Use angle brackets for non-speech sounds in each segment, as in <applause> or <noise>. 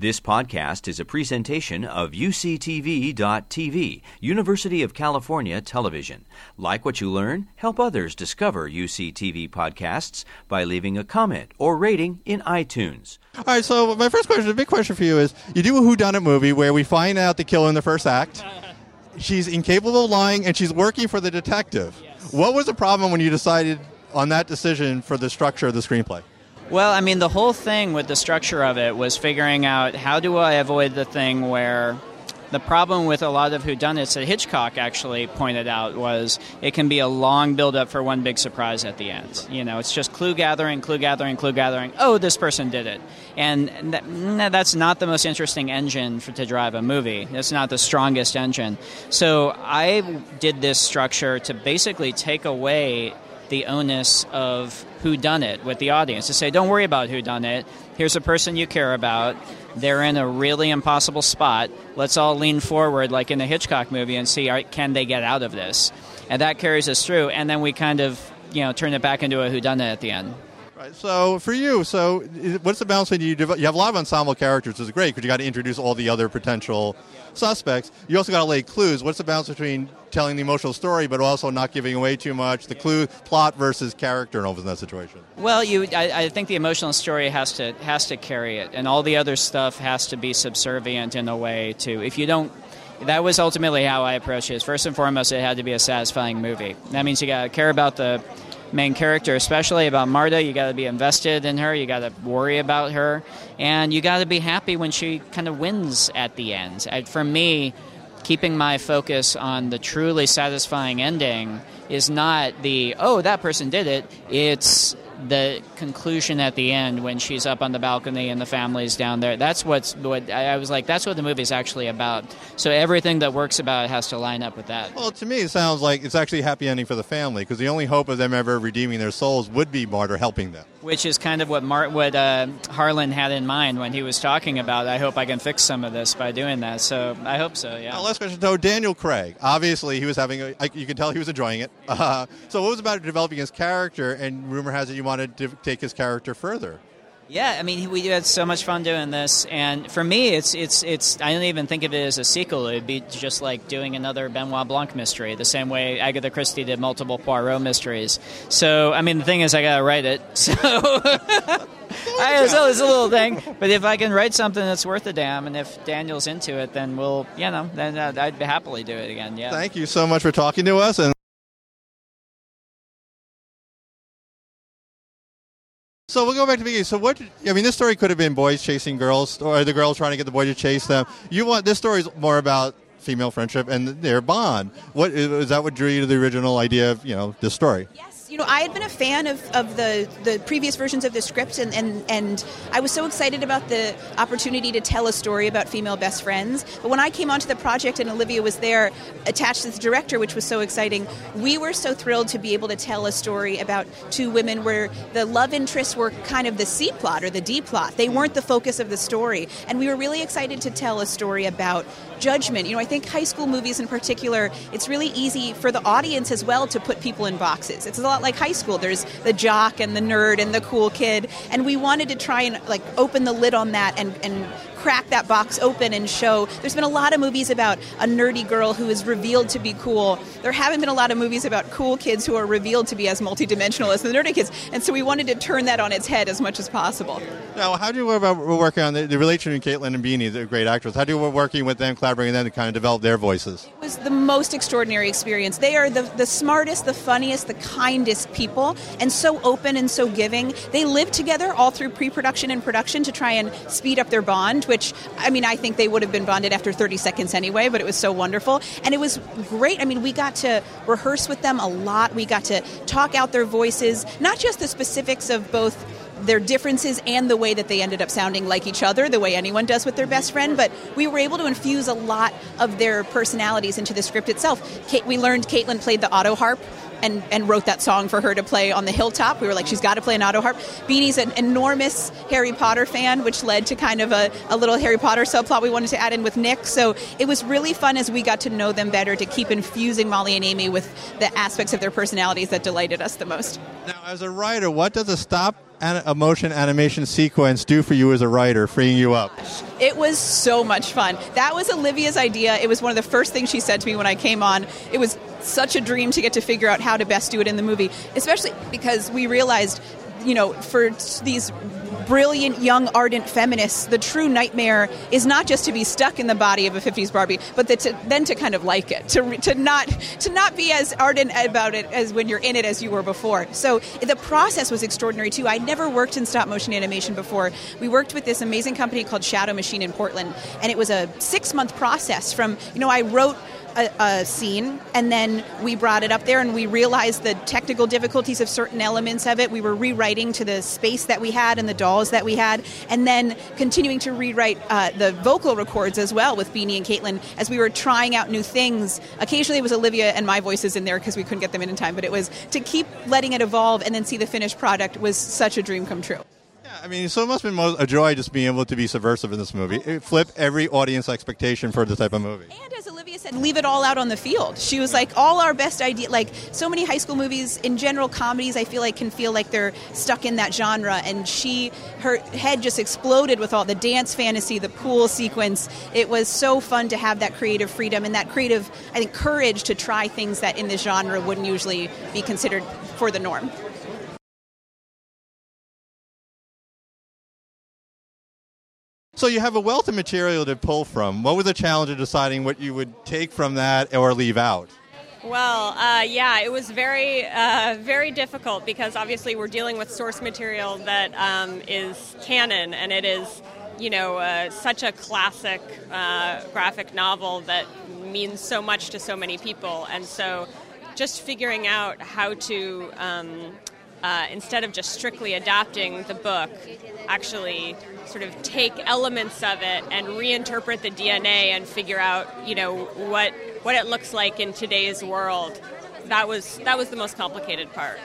This podcast is a presentation of UCTV.tv, University of California Television. Like what you learn? Help others discover UCTV podcasts by leaving a comment or rating in iTunes. All right, so my first question, the big question for you is you do a whodunit movie where we find out the killer in the first act. She's incapable of lying and she's working for the detective. What was the problem when you decided on that decision for the structure of the screenplay? Well, I mean, the whole thing with the structure of it was figuring out how do I avoid the thing where the problem with a lot of whodunits that Hitchcock actually pointed out was it can be a long build up for one big surprise at the end. You know, it's just clue gathering, clue gathering, clue gathering. Oh, this person did it, and that, that's not the most interesting engine for, to drive a movie. It's not the strongest engine. So I did this structure to basically take away the onus of who done it with the audience. To say don't worry about who done it. Here's a person you care about. They're in a really impossible spot. Let's all lean forward like in the hitchcock movie and see can they get out of this? And that carries us through and then we kind of you know turn it back into a who done it at the end Right. So for you, so what's the balance when you you have a lot of ensemble characters, which is great because you got to introduce all the other potential suspects. You also got to lay clues. What's the balance between telling the emotional story but also not giving away too much? The clue plot versus character in that situation. Well, you, I, I think the emotional story has to has to carry it, and all the other stuff has to be subservient in a way too. If you don't that was ultimately how I approached it. First and foremost, it had to be a satisfying movie. That means you got to care about the main character, especially about Marta. You got to be invested in her. You got to worry about her, and you got to be happy when she kind of wins at the end. For me, keeping my focus on the truly satisfying ending is not the oh that person did it. It's the conclusion at the end when she's up on the balcony and the family's down there. That's what's what I was like. That's what the movie's actually about. So everything that works about it has to line up with that. Well, to me, it sounds like it's actually a happy ending for the family because the only hope of them ever redeeming their souls would be Marta helping them. Which is kind of what Mart, what uh, Harlan had in mind when he was talking about. I hope I can fix some of this by doing that. So I hope so. Yeah. Now, last question. So Daniel Craig, obviously, he was having. A, you can tell he was enjoying it. Uh, <laughs> so what was about developing his character? And rumor has it you wanted to take his character further. Yeah, I mean, we had so much fun doing this, and for me, it's it's it's. I don't even think of it as a sequel. It'd be just like doing another Benoit Blanc mystery, the same way Agatha Christie did multiple Poirot mysteries. So, I mean, the thing is, I gotta write it. <laughs> So, I, so it's a little thing. But if I can write something that's worth a damn, and if Daniel's into it, then we'll, you know, then uh, I'd happily do it again. Yeah. Thank you so much for talking to us, and. So we'll go back to the beginning. So what? I mean, this story could have been boys chasing girls, or the girls trying to get the boy to chase them. You want this story is more about female friendship and their bond. What is that? What drew you to the original idea of you know this story? Yes you know, I had been a fan of, of the, the previous versions of the script, and, and, and I was so excited about the opportunity to tell a story about female best friends. But when I came onto the project and Olivia was there attached as the director, which was so exciting, we were so thrilled to be able to tell a story about two women where the love interests were kind of the C plot or the D plot. They weren't the focus of the story. And we were really excited to tell a story about judgment. You know, I think high school movies in particular, it's really easy for the audience as well to put people in boxes. It's a lot like high school. There's the jock and the nerd and the cool kid, and we wanted to try and like open the lid on that and and crack that box open and show. There's been a lot of movies about a nerdy girl who is revealed to be cool. There haven't been a lot of movies about cool kids who are revealed to be as multidimensional as the nerdy kids. And so we wanted to turn that on its head as much as possible. Now, how do you work about working on the, the relation between Kaitlyn and Beanie, the great actress? How do you work working with them, collaborating with them to kind of develop their voices? It was the most extraordinary experience. They are the, the smartest, the funniest, the kindest people, and so open and so giving. They lived together all through pre production and production to try and speed up their bond which, I mean, I think they would have been bonded after 30 seconds anyway, but it was so wonderful. And it was great. I mean, we got to rehearse with them a lot. We got to talk out their voices, not just the specifics of both their differences and the way that they ended up sounding like each other, the way anyone does with their best friend. But we were able to infuse a lot of their personalities into the script itself. Kate, we learned Kaitlyn played the auto harp, and, and wrote that song for her to play on the hilltop. We were like, she's got to play an auto harp. Beanie's an enormous Harry Potter fan, which led to kind of a, a little Harry Potter subplot we wanted to add in with Nick. So it was really fun as we got to know them better to keep infusing Molly and Amy with the aspects of their personalities that delighted us the most. Now, as a writer, what does a stop an- a motion animation sequence do for you as a writer, freeing you up? It was so much fun. That was Olivia's idea. It was one of the first things she said to me when I came on. It was such a dream to get to figure out how to best do it in the movie, especially because we realized, you know, for these brilliant young ardent feminists, the true nightmare is not just to be stuck in the body of a 50s Barbie, but to, then to kind of like it, to, to not to not be as ardent about it as when you're in it as you were before. So the process was extraordinary too. I'd never worked in stop motion animation before. We worked with this amazing company called Shadow Machine in Portland, and it was a six month process from you know I wrote a, a, scene, and then we brought it up there, and we realized the technical difficulties of certain elements of it. We were rewriting to the space that we had and the dolls that we had, and then continuing to rewrite uh, the vocal records as well with Beanie and Kaitlyn as we were trying out new things. Occasionally, it was Olivia and my voices in there because we couldn't get them in in time, but it was to keep letting it evolve and then see the finished product was such a dream come true. Yeah, I mean, so it must have been a joy just being able to be subversive in this movie. It flip every audience expectation for this type of movie. And as Olivia said, leave it all out on the field. She was like, all our best idea, like so many high school movies, in general, comedies, I feel like can feel like they're stuck in that genre. And she, her head just exploded with all the dance fantasy, the pool sequence. It was so fun to have that creative freedom and that creative, I think, courage to try things that in this genre wouldn't usually be considered for the norm. So you have a wealth of material to pull from. What was the challenge of deciding what you would take from that or leave out? Well, uh, yeah, it was very, uh, very difficult because obviously we're dealing with source material that um, is canon, and it is, you know, uh, such a classic uh, graphic novel that means so much to so many people, and so just figuring out how to um, uh, instead of just strictly adapting the book, actually sort of take elements of it and reinterpret the DNA and figure out, you know, what what it looks like in today's world. That was that was the most complicated part.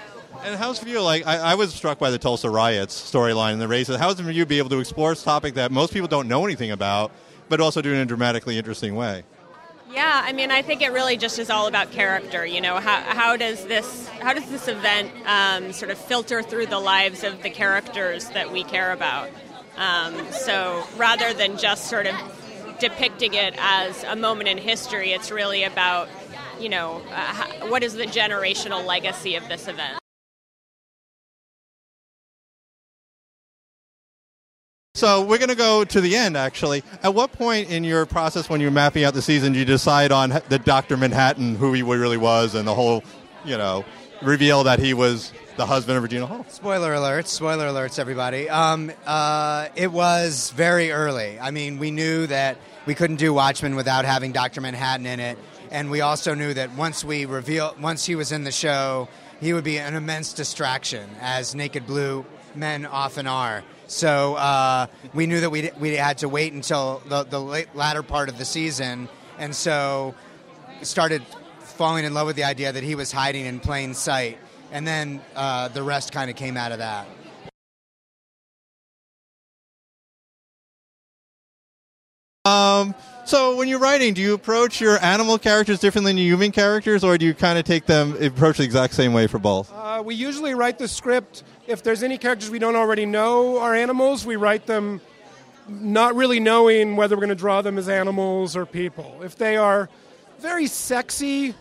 And how's for you? Like, I, I, was struck by the Tulsa riots storyline and the races. How's for you be able to explore this topic that most people don't know anything about, but also do it in a dramatically interesting way? Yeah, I mean, I think it really just is all about character. You know, how, how does this how does this event um, sort of filter through the lives of the characters that we care about? Um, so rather than just sort of depicting it as a moment in history, it's really about you know uh, what is the generational legacy of this event. So we're going to go to the end, actually. At what point in your process, when you're mapping out the season, do you decide on the Doctor Manhattan, who he really was, and the whole, you know, reveal that he was the husband of Regina Hall? Spoiler alerts! Spoiler alerts, everybody. Um, uh, it was very early. I mean, we knew that we couldn't do Watchmen without having Doctor Manhattan in it, and we also knew that once we reveal, once he was in the show, he would be an immense distraction, as Naked Blue men often are. So uh, we knew that we we had to wait until the the late, latter part of the season, and so started falling in love with the idea that he was hiding in plain sight, and then uh, the rest kind of came out of that. Um, so when you're writing, do you approach your animal characters differently than your human characters, or do you kind of take them approach the exact same way for both? Uh, we usually write the script. If there's any characters we don't already know are animals, we write them not really knowing whether we're going to draw them as animals or people. If they are very sexy,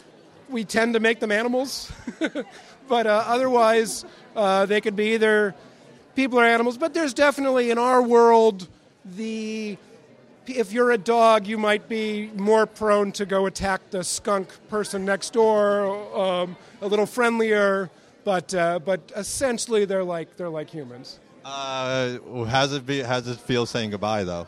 we tend to make them animals. <laughs> but uh, otherwise, uh, they could be either people or animals. But there's definitely in our world the if you're a dog, you might be more prone to go attack the skunk person next door, um, a little friendlier. But uh, but essentially, they're like they're like humans. Uh, how's it be, how's it feel saying goodbye though?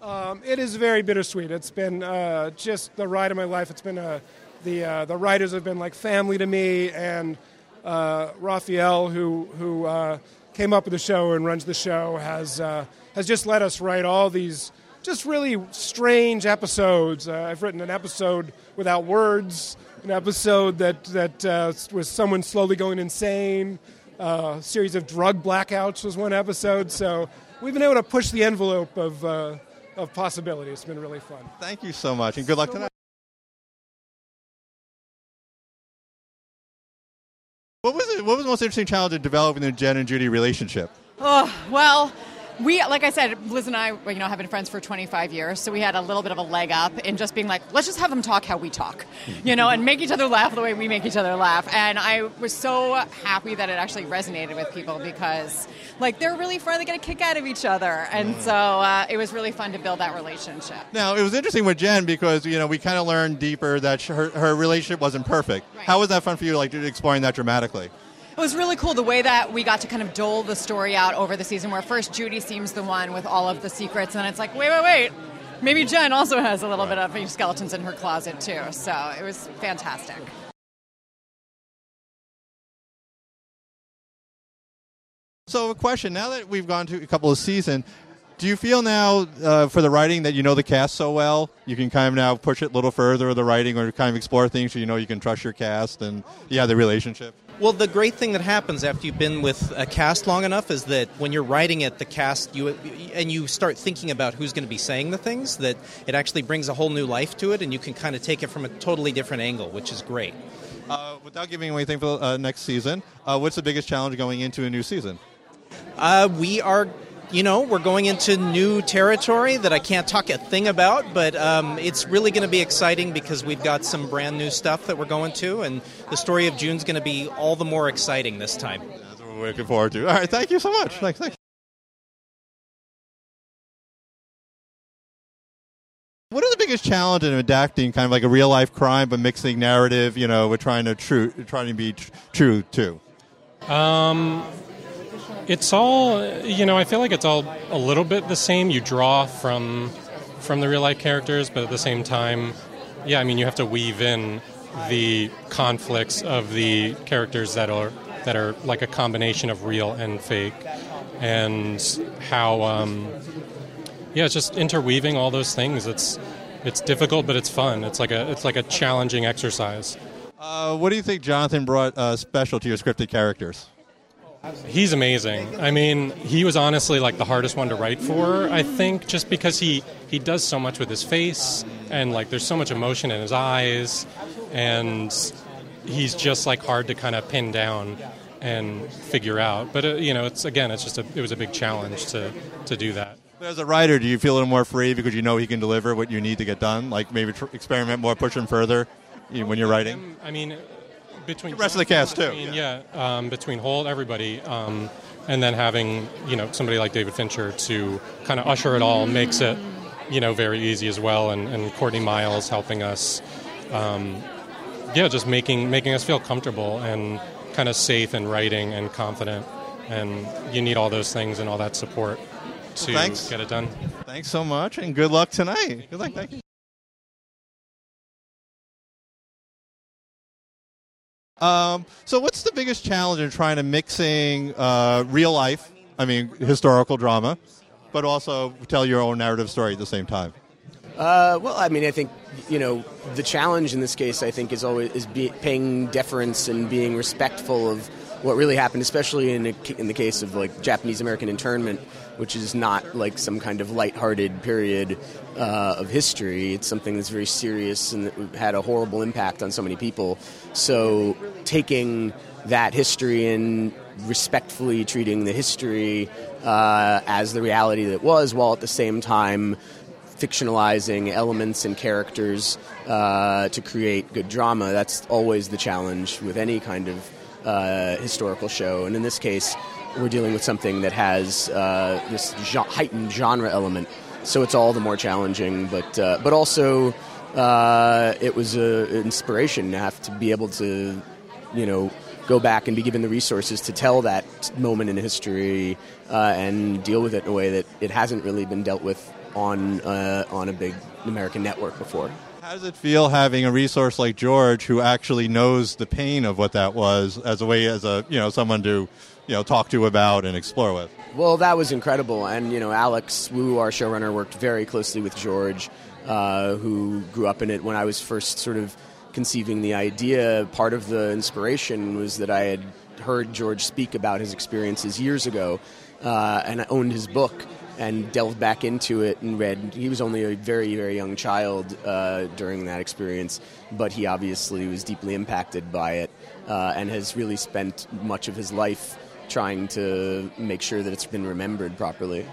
Um, it is very bittersweet. It's been uh, just the ride of my life. It's been uh, the uh, the writers have been like family to me, and uh, Raphael, who who uh, came up with the show and runs the show, has has just let us write all these just really strange episodes. I've written an episode without words an episode that that uh, was someone slowly going insane. Uh, a series of drug blackouts was one episode. So we've been able to push the envelope of uh, of possibility. It's been really fun. Thank you so much, and good luck so tonight. What was it? What was the most interesting challenge in developing the Jen and Judy relationship? Oh, well, we, like I said, Liz and I, you know, have been friends for 25 years, so we had a little bit of a leg up in just being like, let's just have them talk how we talk, you know, and make each other laugh the way we make each other laugh. And I was so happy that it actually resonated with people because, like, they're really fun. They get a kick out of each other, and so uh, it was really fun to build that relationship. Now it was interesting with Jen because you know we kind of learned deeper that her, her relationship wasn't perfect. Right. How was that fun for you, like exploring that dramatically? It was really cool the way that we got to kind of dole the story out over the season, where first Judy seems the one with all of the secrets, and then it's like, wait, wait, wait. Maybe Jen also has a little bit of skeletons in her closet, too. So it was fantastic. So, a question: Now that we've gone to a couple of seasons, do you feel now uh, for the writing that you know the cast so well, you can kind of now push it a little further the writing, or kind of explore things so you know you can trust your cast and yeah, the relationship. Well, the great thing that happens after you've been with a cast long enough is that when you're writing it, the cast you and you start thinking about who's going to be saying the things, that it actually brings a whole new life to it, and you can kind of take it from a totally different angle, which is great. Uh, without giving away anything for uh, next season, uh, what's the biggest challenge going into a new season? Uh, we are, you know, we're going into new territory that I can't talk a thing about, but um, it's really going to be exciting because we've got some brand new stuff that we're going to, and the story of June's going to be all the more exciting this time. That's what we're looking forward to. All right, thank you so much. Thanks. thanks. are the biggest challenge in adapting kind of like a real life crime, but mixing narrative? You know, we're trying to true, trying to be tr- true too. Um, it's all you know. I feel like it's all a little bit the same. You draw from from the real life characters, but at the same time, yeah. I mean, you have to weave in the conflicts of the characters that are that are like a combination of real and fake, and how um, yeah, it's just interweaving all those things. It's it's difficult, but it's fun. It's like a it's like a challenging exercise. Uh, what do you think Jonathan brought uh, special to your scripted characters? He's amazing. I mean, he was honestly like the hardest one to write for, I think, just because he he does so much with his face and like there's so much emotion in his eyes and he's just like hard to kind of pin down and figure out. But uh, you know, it's again, it's just a it was a big challenge to to do that. As a writer, do you feel a little more free because you know he can deliver what you need to get done? Like maybe tr- experiment more, push him further you know, when you're writing. I mean, between The rest of the cast, too, between- yeah, um, between Holt, everybody, um, and then having you know somebody like David Fincher to kind of usher it all makes it you know very easy as well, and, and Courtney Miles helping us, um, yeah, just making making us feel comfortable and kind of safe in writing and confident, and you need all those things and all that support to Well, get it done. Thanks so much, and good luck tonight. Good luck. Thank you. Um, so, what's the biggest challenge in trying to mixing uh, real life, I mean, historical drama, but also tell your own narrative story at the same time? Uh, well, I mean, I think you know the challenge in this case. I think is always is be, paying deference and being respectful of what really happened, especially in a, in the case of like Japanese American internment, which is not like some kind of lighthearted period uh, of history. It's something that's very serious and that had a horrible impact on so many people. So taking that history and respectfully treating the history uh, as the reality that it was, while at the same time fictionalizing elements and characters uh, to create good drama. That's always the challenge with any kind of uh, historical show. And in this case, we're dealing with something that has uh, this heightened genre element. So it's all the more challenging, but uh, but also uh, it was an inspiration to have to be able to, you know, go back and be given the resources to tell that moment in history uh, and deal with it in a way that it hasn't really been dealt with on uh, on a big American network before. How does it feel having a resource like George who actually knows the pain of what that was as a way, as a, you know, someone to, you know, talk to about and explore with? Well, that was incredible, and you know, Alex Woo, our showrunner, worked very closely with George, uh, who grew up in it. When I was first sort of conceiving the idea, part of the inspiration was that I had heard George speak about his experiences years ago, uh, and I owned his book and delved back into it and read. He was only a very, very young child uh, during that experience, but he obviously was deeply impacted by it uh, and has really spent much of his life trying to make sure that it's been remembered properly.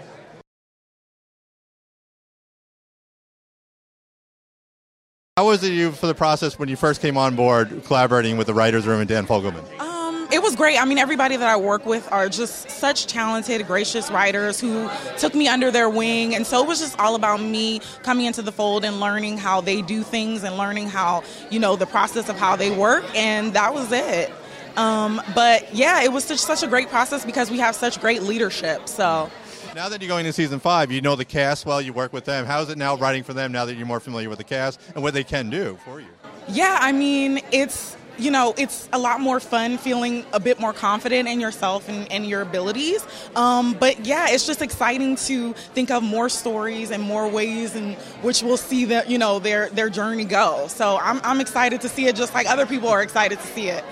How was it you for the process when you first came on board collaborating with the writers room and Dan Fogelman? Um, it was great. I mean, everybody that I work with are just such talented, gracious writers who took me under their wing. And so it was just all about me coming into the fold and learning how they do things and learning how, you know, the process of how they work. And that was it. Um, but yeah, it was such, such a great process because we have such great leadership. So. Now that you're going to season five, you know the cast well, you work with them. How is it now writing for them now that you're more familiar with the cast and what they can do for you? Yeah, I mean, it's you know, it's a lot more fun feeling a bit more confident in yourself and, and your abilities. Um, but yeah, it's just exciting to think of more stories and more ways in which we'll see that you know their their journey go. So I'm I'm excited to see it, just like other people are excited to see it.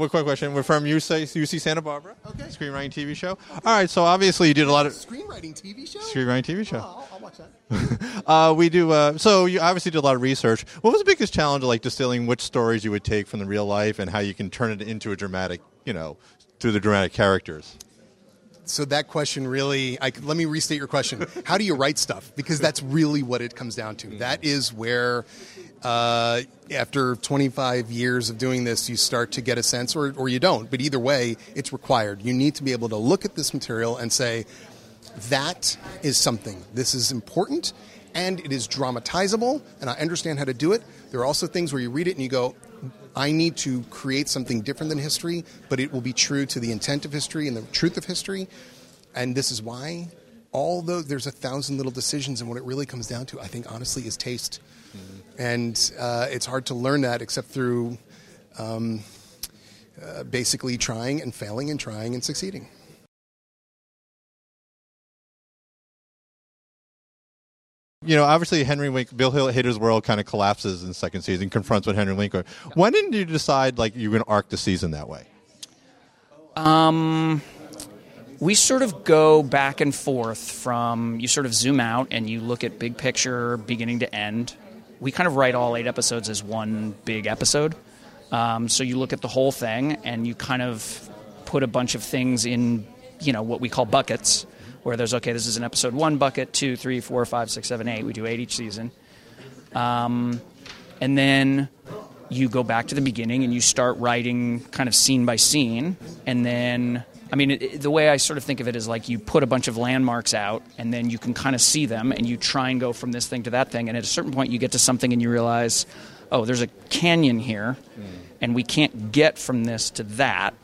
One quick question. We're from UC, UC Santa Barbara. Okay. Screenwriting TV show. All right. So obviously you did a lot of screenwriting TV show. Screenwriting TV show. Oh, I'll, I'll watch that. <laughs> uh, we do. Uh, so you obviously did a lot of research. What was the biggest challenge of like distilling which stories you would take from the real life and how you can turn it into a dramatic, you know, through the dramatic characters? So that question really, I, let me restate your question. <laughs> How do you write stuff? Because that's really what it comes down to. That is where uh, after 25 years of doing this, you start to get a sense, or, or you don't. But either way, it's required. You need to be able to look at this material and say, that is something. This is important, and it is dramatizable, and I understand how to do it. There are also things where you read it and you go, I need to create something different than history, but it will be true to the intent of history and the truth of history. And this is why, although there's a thousand little decisions, and what it really comes down to, I think, honestly, is taste. Mm-hmm. And uh, it's hard to learn that except through um, uh, basically trying and failing and trying and succeeding. You know, obviously Henry Winkler, Bill Hill, Hader's world kind of collapses in the second season, confronts with Henry Winkler. When did you decide like you were going to arc the season that way? Um, we sort of go back and forth from you sort of zoom out and you look at big picture, beginning to end. We kind of write all eight episodes as one big episode. Um, so you look at the whole thing and you kind of put a bunch of things in, you know, what we call buckets where there's okay, this is an episode one bucket, two, three, four, five, six, seven, eight. We do eight each season, um, and then you go back to the beginning and you start writing kind of scene by scene, and then. I mean, it, the way I sort of think of it is like you put a bunch of landmarks out, and then you can kind of see them, and you try and go from this thing to that thing, and at a certain point, you get to something, and you realize, oh, there's a canyon here, and we can't get from this to that,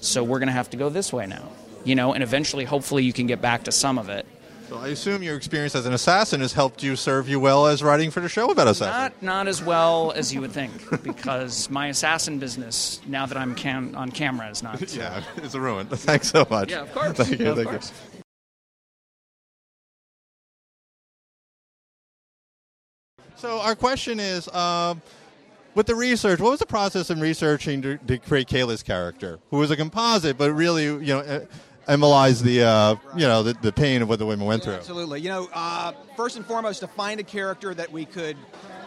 so we're going to have to go this way now you know, and eventually, hopefully, you can get back to some of it. So I assume your experience as an assassin has helped you serve you well as writing for the show about assassin. Not not as well as you would think, <laughs> because my assassin business, now that I'm cam- on camera, is not. <laughs> yeah, it's a ruin. <laughs> Thanks so much. Yeah, of course. Thank you. Yeah, thank course. you. So our question is. Um, with the research, what was the process in researching to, to create Kayla's character, who was a composite, but really, you know, embolized the, uh, you know, the, the, pain of what the women went through? Absolutely. You know, uh, first and foremost, to find a character that we could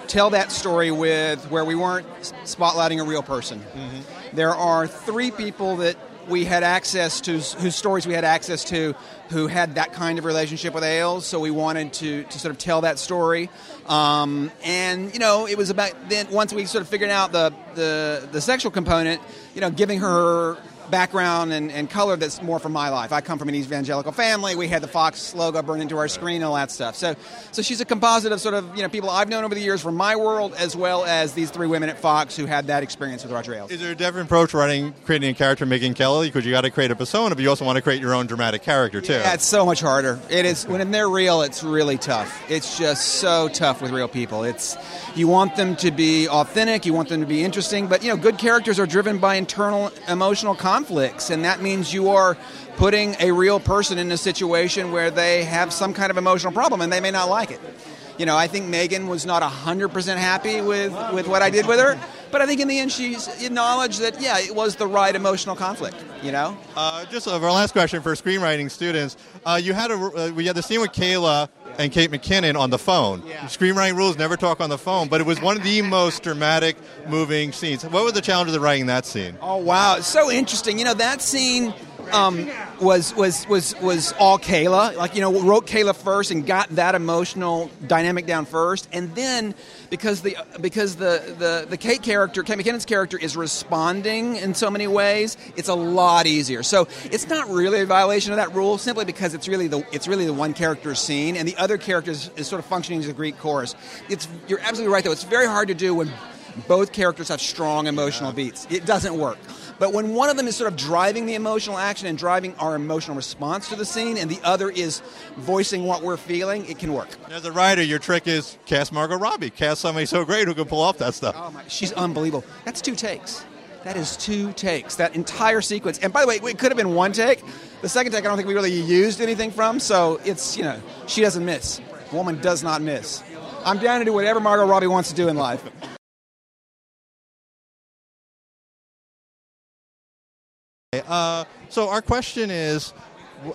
tell that story with, where we weren't spotlighting a real person. Mm-hmm. There are three people that we had access to, whose stories we had access to, who had that kind of relationship with Ailes. So we wanted to, to sort of tell that story. Um, and you know, it was about then once we sort of figured out the, the the sexual component, you know, giving her background and, and color that's more from my life. I come from an evangelical family. We had the Fox logo burned into our screen and all that stuff. So, so she's a composite of sort of you know people I've known over the years from my world, as well as these three women at Fox who had that experience with Roger Ailes. Is there a different approach writing, creating a character, making Kelly? Because you got to create a persona, but you also want to create your own dramatic character too. Yeah, it's so much harder. It is when they're real. It's really tough. It's just so tough with real people. It's you want them to be authentic. You want them to be interesting, but you know, good characters are driven by internal emotional conflicts, and that means you are putting a real person in a situation where they have some kind of emotional problem and they may not like it. You know, I think Megyn was not 100% happy with, with what I did with her, But I think in the end, she's acknowledged that yeah, it was the right emotional conflict. You know. Uh, just our last question for screenwriting students. Uh, you had a uh, we had the scene with Kayla and Kate McKinnon on the phone. Screenwriting rules never talk on the phone, but it was one of the most dramatic, moving scenes. What were the challenges of writing that scene? Oh wow, it's so interesting. You know that scene um, was was was was all Kayla. Like you know, wrote Kayla first and got that emotional dynamic down first, and then because the because the the the Kate character, Kate McKinnon's character, is responding in so many ways, it's a lot easier. So it's not really a violation of that rule, simply because it's really the it's really the one character's scene, and the other character is, sort of functioning as a Greek chorus. It's you're absolutely right though. It's very hard to do when both characters have strong emotional beats. It doesn't work. But when one of them is sort of driving the emotional action and driving our emotional response to the scene, and the other is voicing what we're feeling, it can work. As a writer, your trick is cast Margot Robbie. Cast somebody so great who can pull off that stuff. Oh my, she's unbelievable. That's two takes. That is two takes. That entire sequence. And by the way, it could have been one take. The second take, I don't think we really used anything from. So it's you know, she doesn't miss. Woman does not miss. I'm down to do whatever Margot Robbie wants to do in life. Uh, so our question is,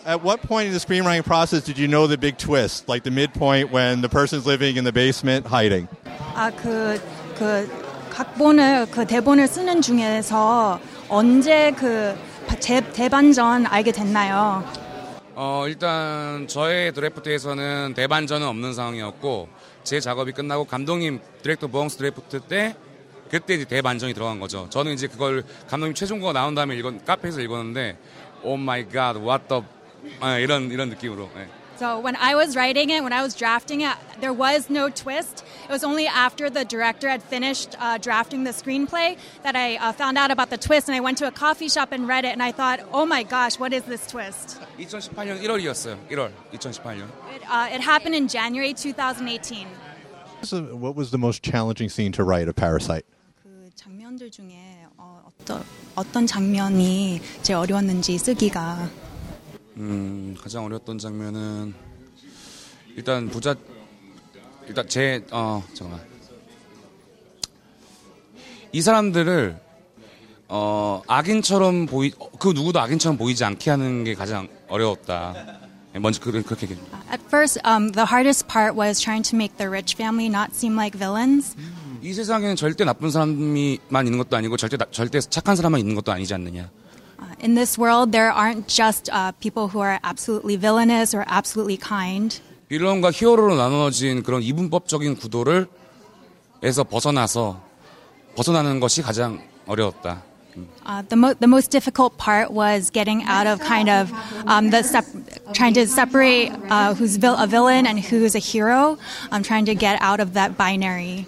at what point in the screenwriting process did you know the big twist, like the midpoint when the person's living in the basement hiding? 아, 그, 그, 각본을, 그 대본을 쓰는 중에서 언제 그 재, 대반전 알게 됐나요? 어, 일단 저의 드래프트에서는 대반전은 없는 상황이었고 제 작업이 끝나고 감독님 디렉터 보엉스 드래프트 때 그때 이제 대반전이 들어간 거죠. 저는 이제 그걸 감독님 최종거가 나온 다음에 읽은 카페에서 읽었는데 오 마이 갓 what the 아, 이런 이런 느낌으로. 네. So when I was writing it, when I was drafting it, there was no twist. It was only after the director had finished uh, drafting the screenplay that I uh, found out about the twist, and I went to a coffee shop and read it, and I thought, oh my gosh, what is this twist? 2018년 1월이었어요. 1월 2018년. It, uh, it happened in January 2018. What was the most challenging scene to write of Parasite? 그 장면들 중에 어, 어떤 어떤 장면이 제일 어려웠는지 쓰기가 음, 가장 어려웠던 장면은 일단 부자 일단 제어 잠깐만 이 사람들을 어 악인처럼 보이 그 누구도 악인처럼 보이지 않게 하는 게 가장 어려웠다. 먼저 그렇게 얘기해. At first, um, the hardest part was trying to make the rich family not seem like villains. 이 세상에는 절대 나쁜 사람이만 있는 것도 아니고 절대 나- 절대 착한 사람만 있는 것도 아니지 않느냐. Uh, in this world, there aren't just uh, people who are absolutely villainous or absolutely kind. 빌런과 히어로로 나누어진 그런 이분법적인 구도를 에서 벗어나서 벗어나는 것이 가장 어려웠다. Uh, the, mo- the most difficult part was getting out of kind of um, the sep- trying to separate uh, who's vil- a villain and who's a hero. I'm trying to get out of that binary.